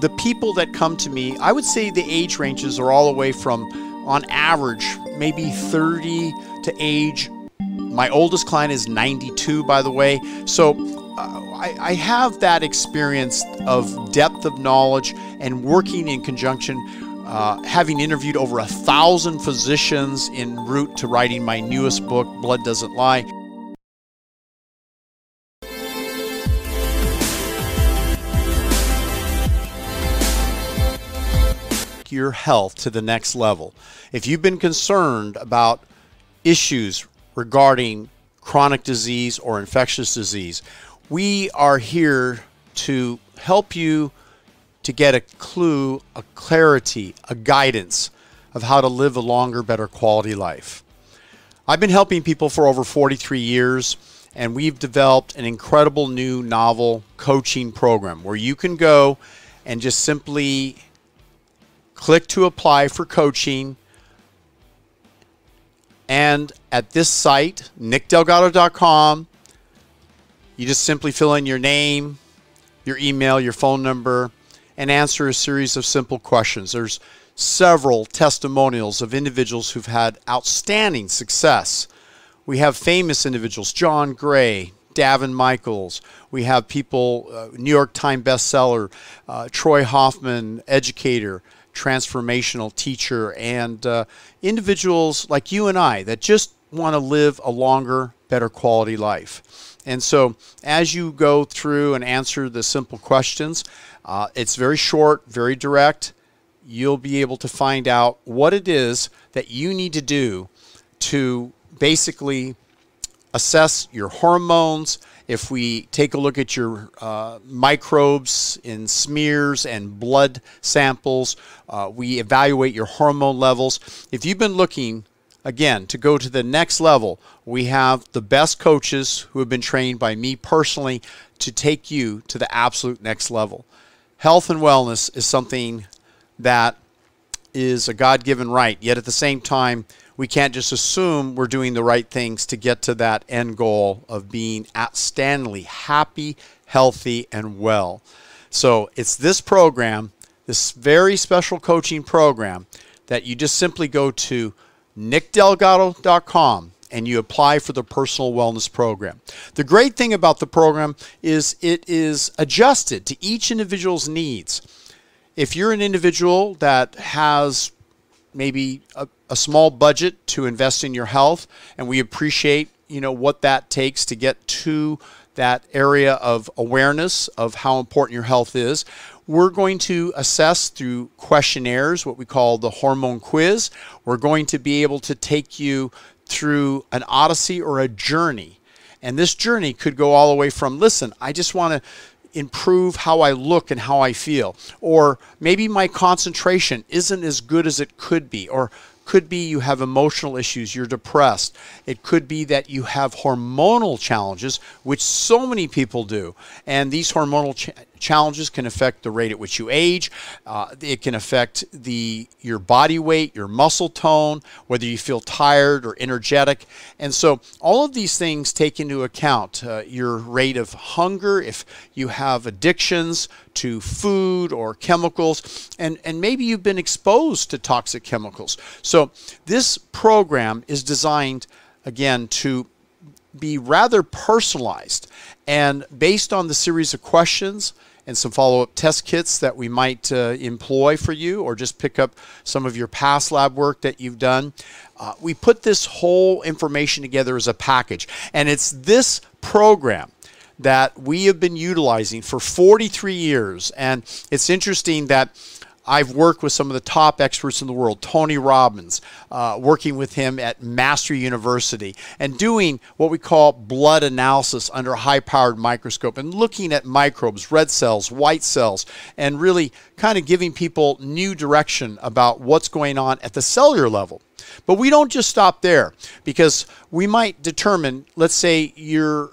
the people that come to me, I would say the age ranges are all the way from, on average, maybe 30 to age. My oldest client is 92, by the way. So uh, I, I have that experience of depth of knowledge and working in conjunction uh, having interviewed over a thousand physicians en route to writing my newest book, Blood Doesn't Lie. Your health to the next level. If you've been concerned about issues regarding chronic disease or infectious disease, we are here to help you to get a clue, a clarity, a guidance of how to live a longer, better quality life. I've been helping people for over 43 years, and we've developed an incredible new novel coaching program where you can go and just simply click to apply for coaching. And at this site, nickdelgado.com, you just simply fill in your name, your email, your phone number, and answer a series of simple questions. There's several testimonials of individuals who've had outstanding success. We have famous individuals, John Gray, Daven Michaels. We have people, uh, New York Times bestseller, uh, Troy Hoffman, educator, transformational teacher, and uh, individuals like you and I that just want to live a longer, better quality life. And so, as you go through and answer the simple questions, uh, it's very short, very direct. You'll be able to find out what it is that you need to do to basically assess your hormones. If we take a look at your uh, microbes in smears and blood samples, uh, we evaluate your hormone levels. If you've been looking again, to go to the next level, we have the best coaches who have been trained by me personally to take you to the absolute next level health and wellness is something that is a God given right, yet at the same time, we can't just assume we're doing the right things to get to that end goal of being outstandingly happy, healthy, and well. So it's this program, this very special coaching program, that you just simply go to nickdelgado.com and you apply for the personal wellness program. The great thing about the program is it is adjusted to each individual's needs. If you're an individual that has maybe a, a small budget to invest in your health, and we appreciate you know what that takes to get to that area of awareness of how important your health is. We're going to assess through questionnaires, what we call the hormone quiz. We're going to be able to take you through an odyssey or a journey. And this journey could go all the way from listen, I just want to improve how I look and how I feel. Or maybe my concentration isn't as good as it could be. Or could be you have emotional issues, you're depressed. It could be that you have hormonal challenges, which so many people do. And these hormonal challenges can affect the rate at which you age. Uh, it can affect the your body weight, your muscle tone, whether you feel tired or energetic. And so all of these things take into account uh, your rate of hunger, if you have addictions to food or chemicals, and, and maybe you've been exposed to toxic chemicals. So this program is designed again to be rather personalized and based on the series of questions and some follow up test kits that we might uh, employ for you, or just pick up some of your past lab work that you've done. Uh, we put this whole information together as a package, and it's this program that we have been utilizing for 43 years. And it's interesting that I've worked with some of the top experts in the world, Tony Robbins, uh, working with him at Mastery University, and doing what we call blood analysis under a high powered microscope and looking at microbes, red cells, white cells, and really kind of giving people new direction about what's going on at the cellular level. But we don't just stop there because we might determine, let's say you're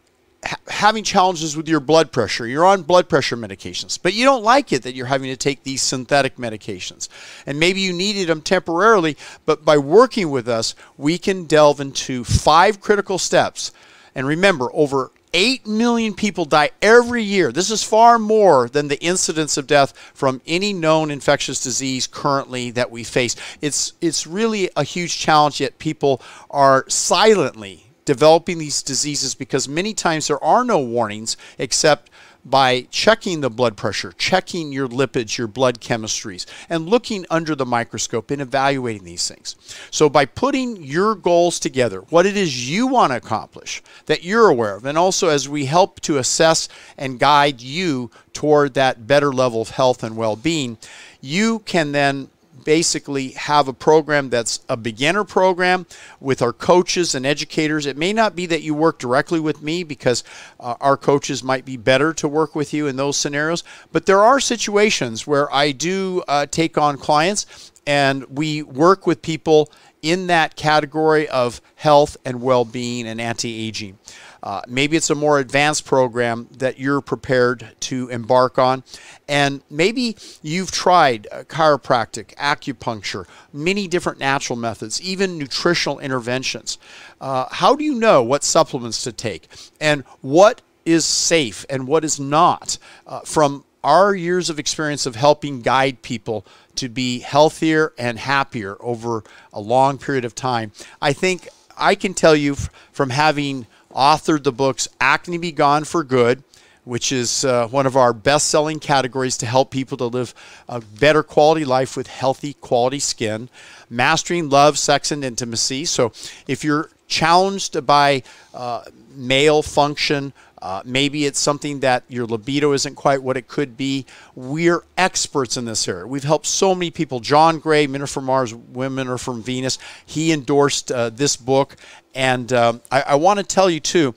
having challenges with your blood pressure. You're on blood pressure medications, but you don't like it that you're having to take these synthetic medications. And maybe you needed them temporarily, but by working with us, we can delve into five critical steps. And remember, over 8 million people die every year. This is far more than the incidence of death from any known infectious disease currently that we face. It's, it's really a huge challenge, yet people are silently developing these diseases because many times there are no warnings except by checking the blood pressure, checking your lipids, your blood chemistries, and looking under the microscope and evaluating these things. So, by putting your goals together, what it is you want to accomplish that you're aware of, and also as we help to assess and guide you toward that better level of health and well being, you can then basically have a program that's a beginner program with our coaches and educators. It may not be that you work directly with me because uh, our coaches might be better to work with you in those scenarios, but there are situations where I do uh, take on clients and we work with people in that category of health and well being and anti aging. Uh, maybe it's a more advanced program that you're prepared to embark on. And maybe you've tried uh, chiropractic, acupuncture, many different natural methods, even nutritional interventions. Uh, how do you know what supplements to take and what is safe and what is not uh, from our years of experience of helping guide people to be healthier and happier over a long period of time. I think I can tell you from having authored the books Acne Be Gone for Good, which is uh, one of our best selling categories to help people to live a better quality life with healthy, quality skin. Mastering Love, Sex, and Intimacy. So if you're challenged by uh, male function, uh, maybe it's something that your libido isn't quite what it could be. We're experts in this area. We've helped so many people. John Gray, Men Are From Mars, Women Are From Venus, he endorsed uh, this book. And um, I, I want to tell you, too,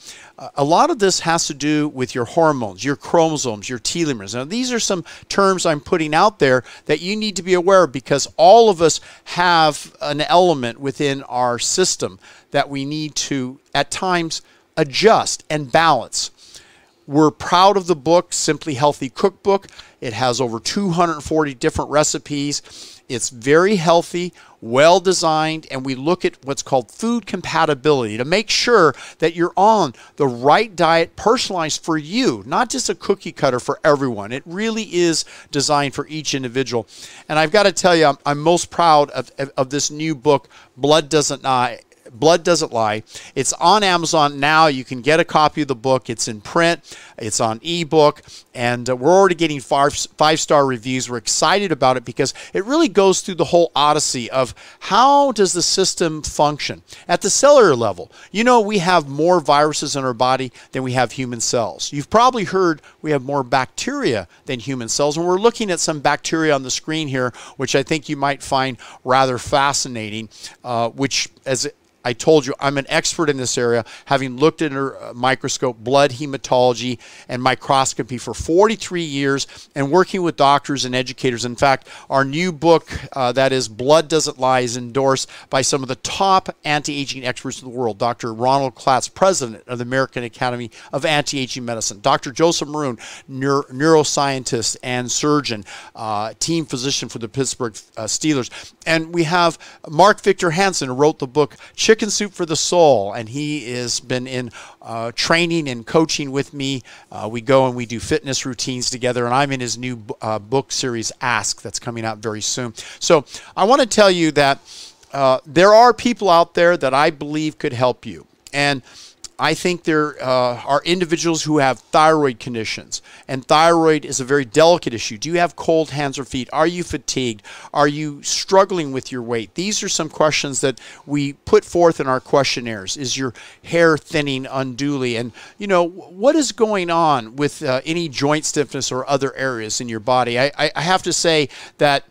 a lot of this has to do with your hormones, your chromosomes, your telomeres. Now, these are some terms I'm putting out there that you need to be aware of because all of us have an element within our system that we need to, at times, adjust and balance. We're proud of the book, Simply Healthy Cookbook. It has over 240 different recipes. It's very healthy, well designed, and we look at what's called food compatibility to make sure that you're on the right diet personalized for you, not just a cookie cutter for everyone. It really is designed for each individual. And I've got to tell you, I'm, I'm most proud of, of, of this new book, Blood Doesn't Lie Blood Doesn't Lie. It's on Amazon now. You can get a copy of the book. It's in print, it's on ebook, and uh, we're already getting five, five star reviews. We're excited about it because it really goes through the whole odyssey of how does the system function at the cellular level. You know, we have more viruses in our body than we have human cells. You've probably heard we have more bacteria than human cells, and we're looking at some bacteria on the screen here, which I think you might find rather fascinating, uh, which as I told you I'm an expert in this area, having looked at a microscope, blood hematology, and microscopy for 43 years and working with doctors and educators. In fact, our new book, uh, that is Blood Doesn't Lie, is endorsed by some of the top anti aging experts in the world. Dr. Ronald Klatz, president of the American Academy of Anti Aging Medicine, Dr. Joseph Maroon, neuro- neuroscientist and surgeon, uh, team physician for the Pittsburgh uh, Steelers. And we have Mark Victor Hansen, who wrote the book Chick Chicken Soup for the Soul, and he has been in uh, training and coaching with me. Uh, we go and we do fitness routines together, and I'm in his new uh, book series, Ask, that's coming out very soon. So I want to tell you that uh, there are people out there that I believe could help you. And I think there uh, are individuals who have thyroid conditions, and thyroid is a very delicate issue. Do you have cold hands or feet? Are you fatigued? Are you struggling with your weight? These are some questions that we put forth in our questionnaires. Is your hair thinning unduly? And, you know, what is going on with uh, any joint stiffness or other areas in your body? I, I have to say that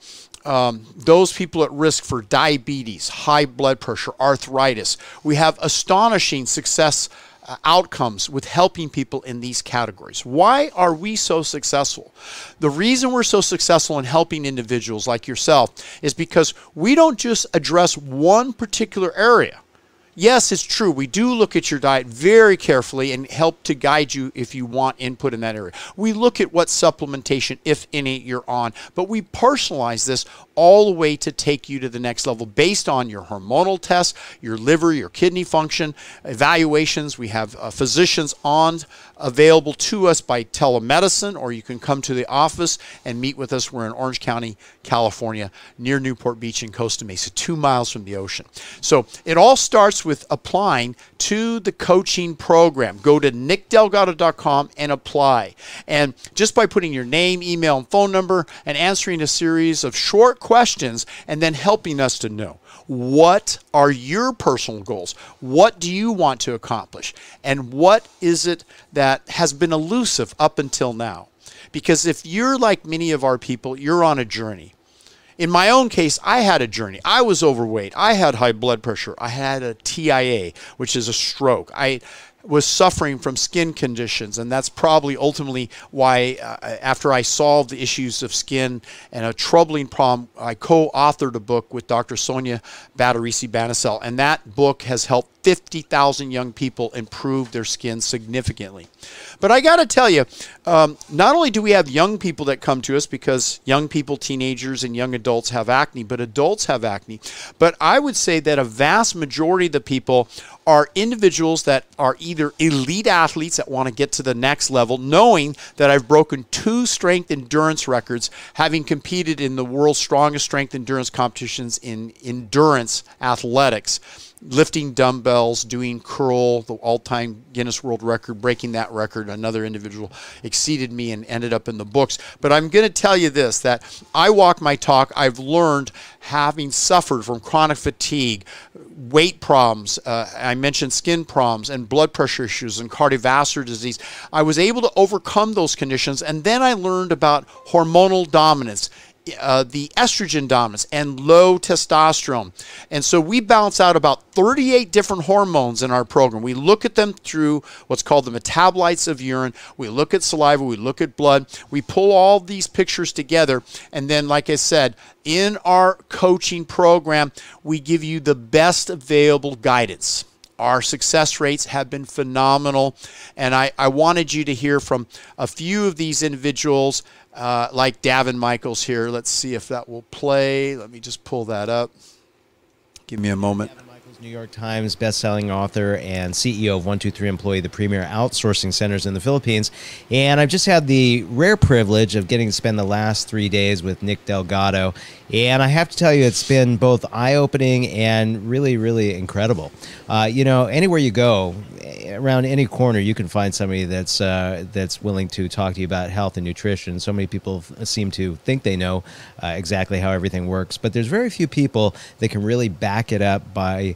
um, those people at risk for diabetes, high blood pressure, arthritis. We have astonishing success uh, outcomes with helping people in these categories. Why are we so successful? The reason we're so successful in helping individuals like yourself is because we don't just address one particular area. Yes, it's true. We do look at your diet very carefully and help to guide you if you want input in that area. We look at what supplementation, if any, you're on, but we personalize this all the way to take you to the next level based on your hormonal tests, your liver, your kidney function, evaluations. We have uh, physicians on available to us by telemedicine, or you can come to the office and meet with us. We're in Orange County, California, near Newport Beach in Costa Mesa, two miles from the ocean. So it all starts with applying to the coaching program. Go to nickdelgado.com and apply. And just by putting your name, email, and phone number and answering a series of short questions and then helping us to know what are your personal goals? What do you want to accomplish? And what is it that has been elusive up until now? Because if you're like many of our people, you're on a journey. In my own case, I had a journey. I was overweight. I had high blood pressure. I had a TIA, which is a stroke. I was suffering from skin conditions, and that's probably ultimately why, uh, after I solved the issues of skin and a troubling problem, I co-authored a book with Dr. Sonia Badreshia-Bansal, and that book has helped 50,000 young people improve their skin significantly. But I got to tell you, um, not only do we have young people that come to us because young people, teenagers, and young adults have acne, but adults have acne. But I would say that a vast majority of the people are individuals that are either elite athletes that want to get to the next level, knowing that I've broken two strength endurance records, having competed in the world's strongest strength endurance competitions in endurance athletics lifting dumbbells, doing curl, the all-time Guinness World Record, breaking that record. Another individual exceeded me and ended up in the books. But I'm going to tell you this: that I walk my talk. I've learned, having suffered from chronic fatigue, weight problems. Uh, I mentioned skin problems and blood pressure issues and cardiovascular disease. I was able to overcome those conditions, and then I learned about hormonal dominance uh, the estrogen dominance and low testosterone. And so we balance out about 38 different hormones in our program. We look at them through what's called the metabolites of urine. We look at saliva, we look at blood. We pull all these pictures together. And then, like I said, in our coaching program, we give you the best available guidance. Our success rates have been phenomenal. And I, I wanted you to hear from a few of these individuals, uh, like Daven Michaels here. Let's see if that will play. Let me just pull that up. Give me a moment. New York Times bestselling author and CEO of 123 Employee, the premier outsourcing centers in the Philippines. And I've just had the rare privilege of getting to spend the last three days with Nick Delgado. And I have to tell you, it's been both eye opening and really, really incredible. Uh, you know, anywhere you go, around any corner, you can find somebody that's uh, that's willing to talk to you about health and nutrition. So many people seem to think they know uh, exactly how everything works, but there's very few people that can really back it up by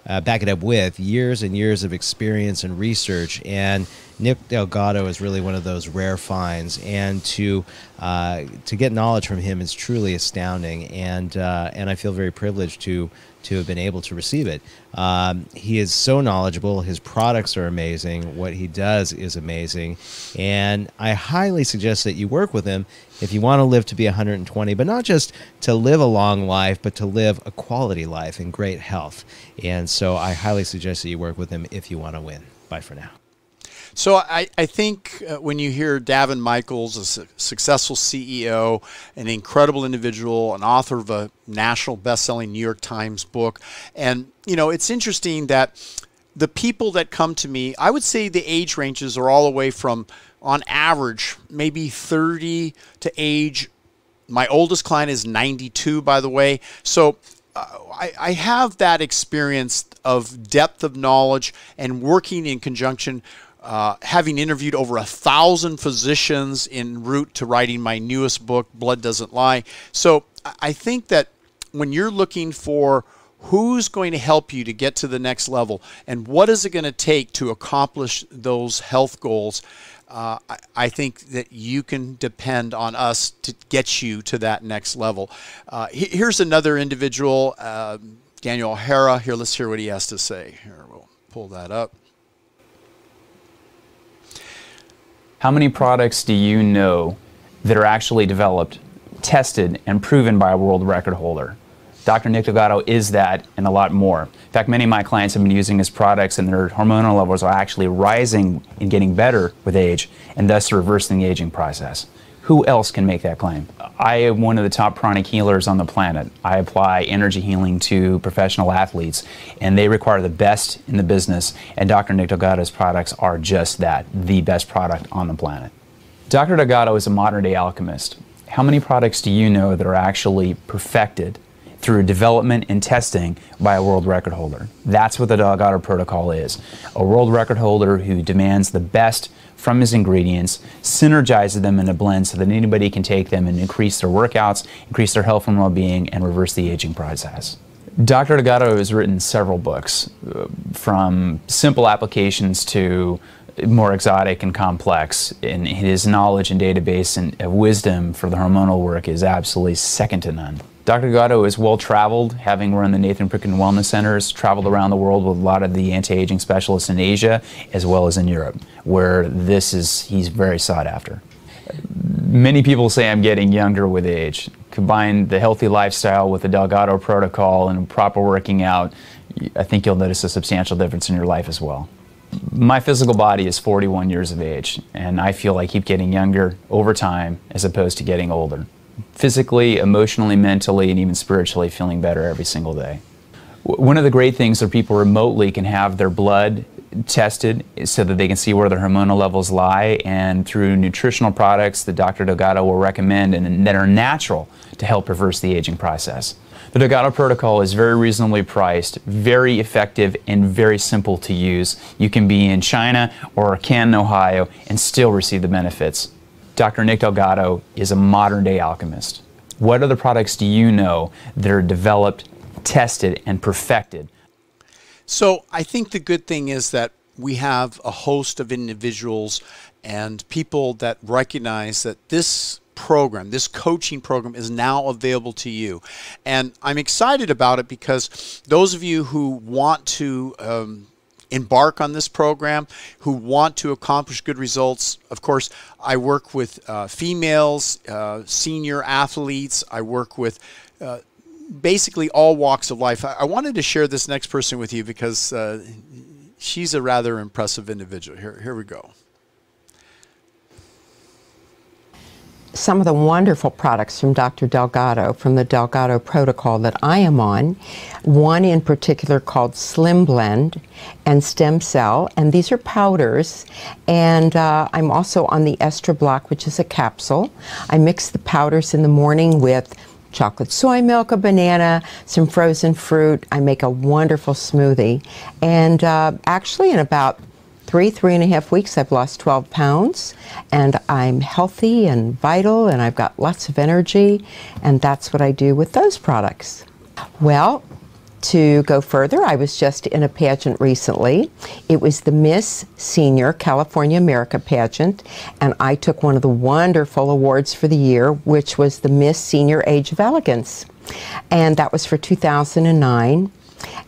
uh, back it up with years and years of experience and research. And Nick Delgado is really one of those rare finds, and to uh, to get knowledge from him is truly astounding. And uh, and I feel very privileged to to have been able to receive it. Um, he is so knowledgeable. His products are amazing. What he does is amazing. And I highly suggest that you work with him if you want to live to be 120, but not just to live a long life, but to live a quality life in great health. And so I highly suggest that you work with him if you want to win. Bye for now. So I, I think uh, when you hear Daven Michaels, a su- successful CEO, an incredible individual, an author of a national best-selling New York Times book, and you know it's interesting that the people that come to me, I would say the age ranges are all the way from, on average, maybe 30 to age. My oldest client is 92, by the way. So I, I, have that experience of depth of knowledge and working in conjunction uh, having interviewed over a thousand physicians en route to writing my newest book, Blood Doesn't Lie. So I think that when you're looking for who's going to help you to get to the next level and what is it going to take to accomplish those health goals, uh, I, I, think that you can depend on us to get you to that next level. Uh, here's another individual, uh, Daniel O'Hara. Here, let's hear what he has to say. Here, we'll pull that up. How many products do you know that are actually developed, tested, and proven by a world record holder? Dr. Nick Delgado is that and a lot more. In fact, many of my clients have been using his products and their hormonal levels are actually rising and getting better with age and thus reversing the aging process. Who else can make that claim? I am one of the top pranic healers on the planet. I apply energy healing to professional athletes, and they require the best in the business, and Dr. Nick Delgado's products are just that the best product on the planet. Dr. Delgado is a modern day alchemist. How many products do you know that are actually perfected through development and testing by a world record holder? That's what the Delgado Protocol is. A world record holder who demands the best from his ingredients, synergizes them in a blend so that anybody can take them and increase their workouts, increase their health and well being, and reverse the aging process. Dr. Delgado has written several books, uh, from simple applications to more exotic and complex. And his knowledge and database and wisdom for the hormonal work is absolutely second to none. Dr. Delgado is well traveled, having run the Nathan Pritikin Wellness Centers, traveled around the world with a lot of the anti aging specialists in Asia as well as in Europe, where this is, he's very sought after. Many people say I'm getting younger with age. Combine the healthy lifestyle with the Delgado protocol and proper working out, I think you'll notice a substantial difference in your life as well. My physical body is 41 years of age, and I feel I keep getting younger over time as opposed to getting older physically, emotionally, mentally, and even spiritually feeling better every single day. One of the great things is people remotely can have their blood tested so that they can see where their hormonal levels lie, and through nutritional products that Dr. Delgado will recommend and that are natural to help reverse the aging process. The Delgado protocol is very reasonably priced, very effective, and very simple to use. You can be in China or Canton, Ohio, and still receive the benefits. Dr. Nick Delgado is a modern day alchemist. What other products do you know that are developed, tested, and perfected? So I think the good thing is that we have a host of individuals and people that recognize that this program, this coaching program is now available to you. And I'm excited about it because those of you who want to um, embark on this program, who want to accomplish good results. Of course, I work with uh, females, uh, senior athletes, I work with uh, basically all walks of life. I, I, wanted to share this next person with you because uh, she's a rather impressive individual. Here, here we go. Some of the wonderful products from Dr. Delgado, from the Delgado protocol that I am on. One in particular called Slim Blend and Stem Cell, and these are powders. And uh, I'm also on the Estro Block, which is a capsule. I mix the powders in the morning with chocolate soy milk, a banana, some frozen fruit. I make a wonderful smoothie. And uh, actually, in about three, three and a half weeks, I've lost 12 pounds and I'm healthy and vital and I've got lots of energy. And that's what I do with those products. Well, to go further, I was just in a pageant recently. It was the Miss Senior California America pageant, and I took one of the wonderful awards for the year, which was the Miss Senior Age of Elegance. And that was for 2009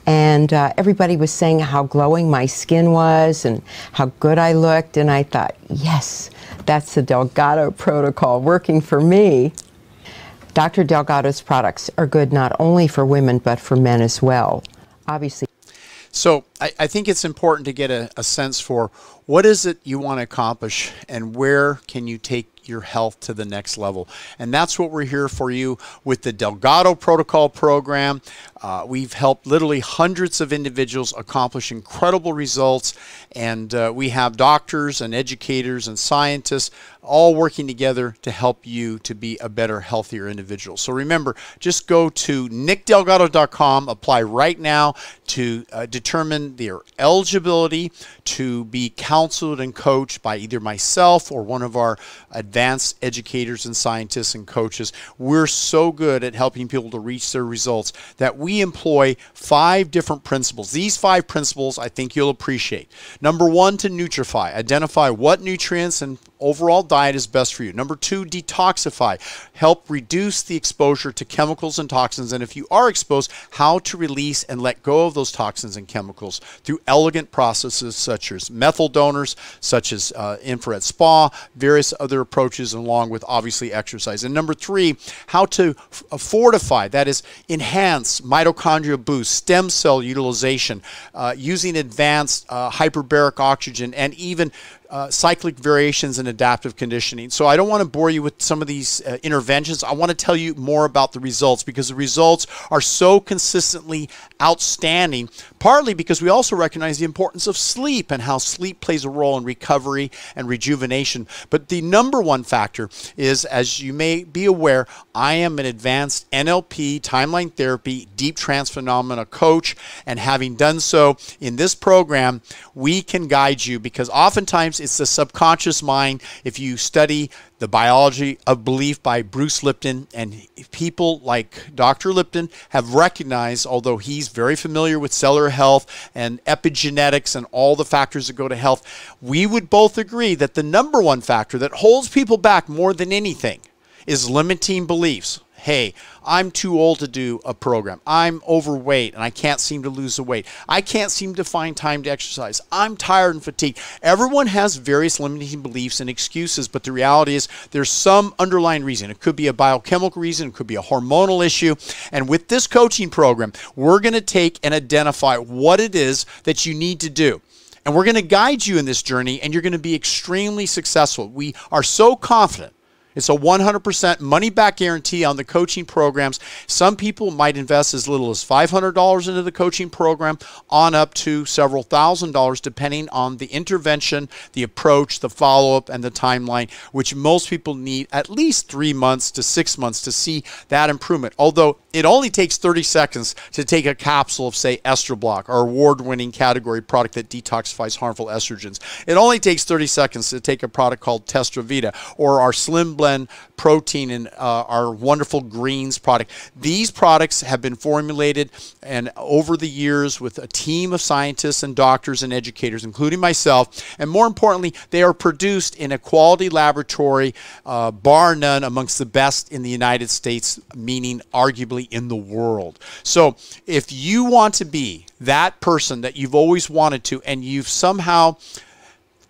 and uh, everybody was saying how glowing my skin was and how good I looked. And I thought, yes, that's the Delgado protocol working for me. Dr. Delgado's products are good not only for women but for men as well. Obviously. So I, I think it's important to get a, a sense for what is it you want to accomplish and where can you take your health to the next level. And that's what we're here for you with the Delgado Protocol program. Uh, we've helped literally hundreds of individuals accomplish incredible results, and uh, we have doctors and educators and scientists all working together to help you to be a better, healthier individual. So remember, just go to nickdelgado.com, apply right now to uh, determine their eligibility to be counseled and coached by either myself or one of our advanced educators and scientists and coaches. We're so good at helping people to reach their results that we employ five different principles. These five principles I think you'll appreciate. Number one, to nutrify, identify what nutrients and overall diet is best for you. Number two, detoxify. Help reduce the exposure to chemicals and toxins. And if you are exposed, how to release and let go of those toxins and chemicals. Through elegant processes such as methyl donors, such as uh, infrared spa, various other approaches, along with obviously exercise. And number three, how to uh, fortify, that is, enhance mitochondria boost, stem cell utilization, uh, using advanced uh, hyperbaric oxygen, and even uh, cyclic variations and adaptive conditioning. So I don't want to bore you with some of these uh, interventions. I want to tell you more about the results because the results are so consistently outstanding, partly because we also recognize the importance of sleep and how sleep plays a role in recovery and rejuvenation. But the number one factor is, as you may be aware, I am an advanced NLP, timeline therapy, deep trance phenomena coach, and having done so in this program, we can guide you because oftentimes it's the subconscious mind. If you study the Biology of Belief by Bruce Lipton, and people like Dr. Lipton have recognized, although he's very familiar with cellular health and epigenetics and all the factors that go to health, we would both agree that the number one factor that holds people back more than anything is limiting beliefs hey, I'm too old to do a program. I'm overweight and I can't seem to lose the weight. I can't seem to find time to exercise. I'm tired and fatigued. Everyone has various limiting beliefs and excuses, but the reality is there's some underlying reason. It could be a biochemical reason, it could be a hormonal issue. And with this coaching program, we're going to take and identify what it is that you need to do. And we're going to guide you in this journey, and you're going to be extremely successful. We are so confident it's a 100% money back guarantee on the coaching programs. Some people might invest as little as $500 into the coaching program on up to several thousand dollars, depending on the intervention, the approach, the follow up, and the timeline, which most people need at least three months to six months to see that improvement. Although it only takes 30 seconds to take a capsule of, say, EstroBlock, our award winning category product that detoxifies harmful estrogens. It only takes 30 seconds to take a product called Testravita or our Slim Blend protein in uh, our wonderful greens product. These products have been formulated and over the years with a team of scientists and doctors and educators, including myself. And more importantly, they are produced in a quality laboratory, uh, bar none, amongst the best in the United States, meaning arguably in the world. So if you want to be that person that you've always wanted to and you've somehow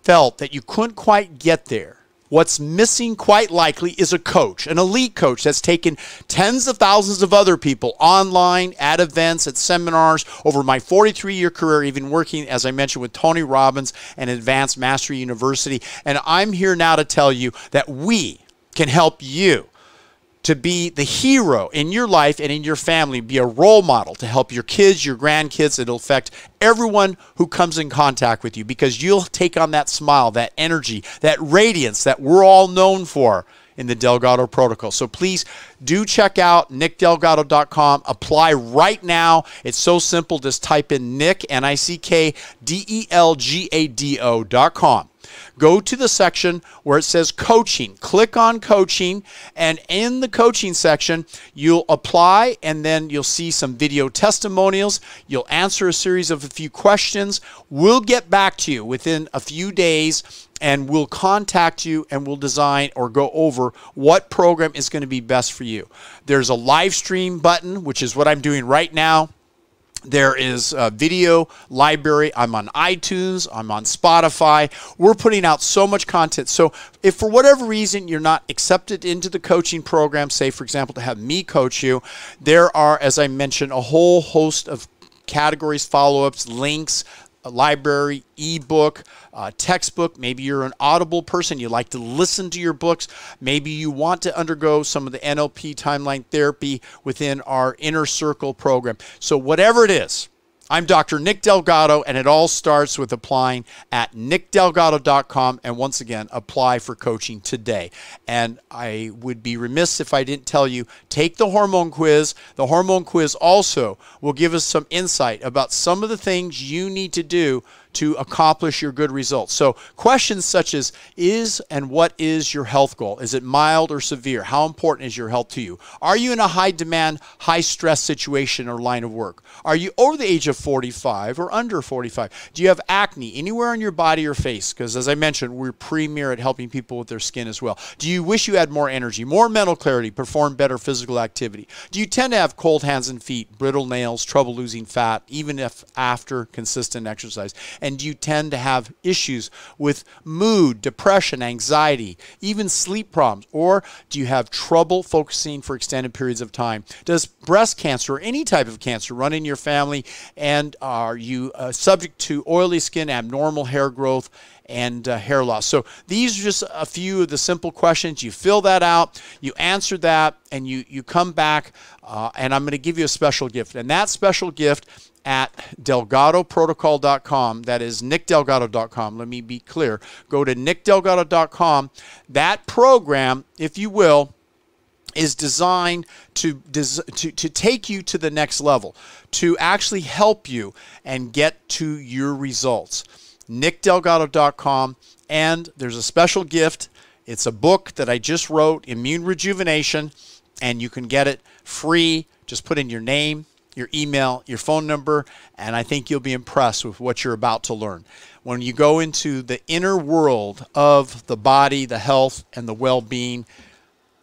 felt that you couldn't quite get there, What's missing, quite likely, is a coach, an elite coach that's taken tens of thousands of other people online, at events, at seminars over my 43 year career, even working, as I mentioned, with Tony Robbins and Advanced Mastery University. And I'm here now to tell you that we can help you to be the hero in your life and in your family, be a role model to help your kids, your grandkids. It'll affect everyone who comes in contact with you because you'll take on that smile, that energy, that radiance that we're all known for in the Delgado protocol. So please do check out nickdelgado.com. Apply right now. It's so simple. Just type in Nick, N I C K D E L G A D O.com go to the section where it says coaching. Click on coaching, and in the coaching section, you'll apply and then you'll see some video testimonials. You'll answer a series of a few questions. We'll get back to you within a few days and we'll contact you and we'll design or go over what program is going to be best for you. There's a live stream button, which is what I'm doing right now. There is a video library. I'm on iTunes. I'm on Spotify. We're putting out so much content. So, if for whatever reason you're not accepted into the coaching program, say, for example, to have me coach you, there are, as I mentioned, a whole host of categories, follow ups, links, library, ebook, uh, textbook. Maybe you're an audible person. You like to listen to your books. Maybe you want to undergo some of the NLP timeline therapy within our inner circle program. So, whatever it is, I'm Dr. Nick Delgado, and it all starts with applying at nickdelgado.com. And once again, apply for coaching today. And I would be remiss if I didn't tell you take the hormone quiz. The hormone quiz also will give us some insight about some of the things you need to do to accomplish your good results. So, questions such as Is and what is your health goal? Is it mild or severe? How important is your health to you? Are you in a high demand, high stress situation or line of work? Are you over the age of 45 or under 45? Do you have acne anywhere on your body or face? Because, as I mentioned, we're premier at helping people with their skin as well. Do you wish you had more energy, more mental clarity, perform better physical activity? Do you tend to have cold hands and feet, brittle nails, trouble losing fat, even if after consistent exercise? And do you tend to have issues with mood, depression, anxiety, even sleep problems? Or do you have trouble focusing for extended periods of time? Does breast cancer or any type of cancer run in your family? And are you uh, subject to oily skin, abnormal hair growth? and uh, hair loss. So these are just a few of the simple questions. You fill that out, you answer that, and you you come back, uh, and I'm going to give you a special gift. And that special gift at delgadoprotocol.com. That is nickdelgado.com. Let me be clear. Go to nickdelgado.com. That program, if you will, is designed to, to, to take you to the next level, to actually help you and get to your results. nickdelgado.com. And there's a special gift. It's a book that I just wrote, Immune Rejuvenation, and you can get it free. Just put in your name, your email, your phone number, and I think you'll be impressed with what you're about to learn. When you go into the inner world of the body, the health, and the well being,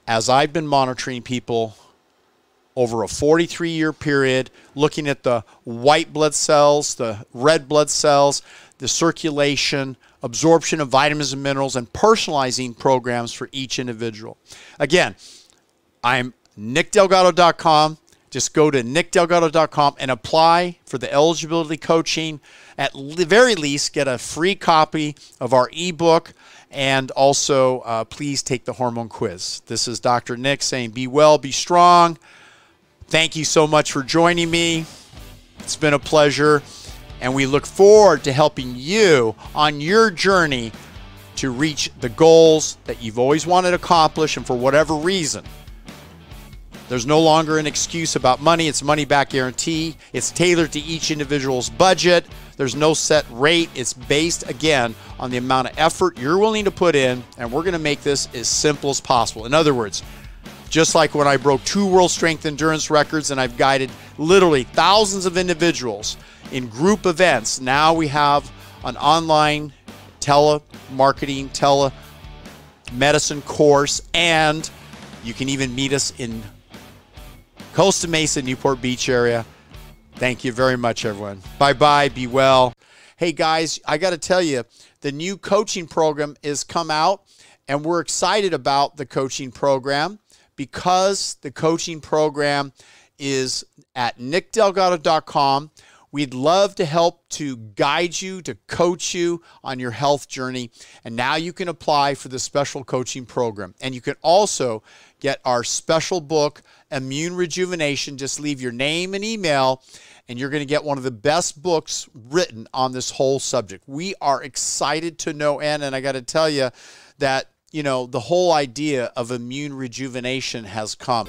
as I've been monitoring people over a 43 year period, looking at the white blood cells, the red blood cells, the circulation, absorption of vitamins and minerals, and personalizing programs for each individual. Again, I'm nickdelgado.com. Just go to nickdelgado.com and apply for the eligibility coaching. At the very least, get a free copy of our ebook and also uh, please take the hormone quiz. This is Dr. Nick saying, Be well, be strong. Thank you so much for joining me. It's been a pleasure. And we look forward to helping you on your journey to reach the goals that you've always wanted to accomplish and for whatever reason there's no longer an excuse about money. It's money back guarantee. It's tailored to each individual's budget. There's no set rate. It's based, again, on the amount of effort you're willing to put in, and we're going to make this as simple as possible. In other words, just like when I broke two world strength endurance records and I've guided literally thousands of individuals in group events, now we have an online telemarketing, telemedicine course, and you can even meet us in Costa Mesa, Newport Beach area. Thank you very much, everyone. Bye bye. Be well. Hey, guys, I got to tell you, the new coaching program is come out, and we're excited about the coaching program because the coaching program is at nickdelgado.com. We'd love to help to guide you, to coach you on your health journey. And now you can apply for the special coaching program. And you can also get our special book, Immune Rejuvenation. Just leave your name and email, and you're going to get one of the best books written on this whole subject. We are excited to no end. And I got to tell you that, you know, the whole idea of immune rejuvenation has come.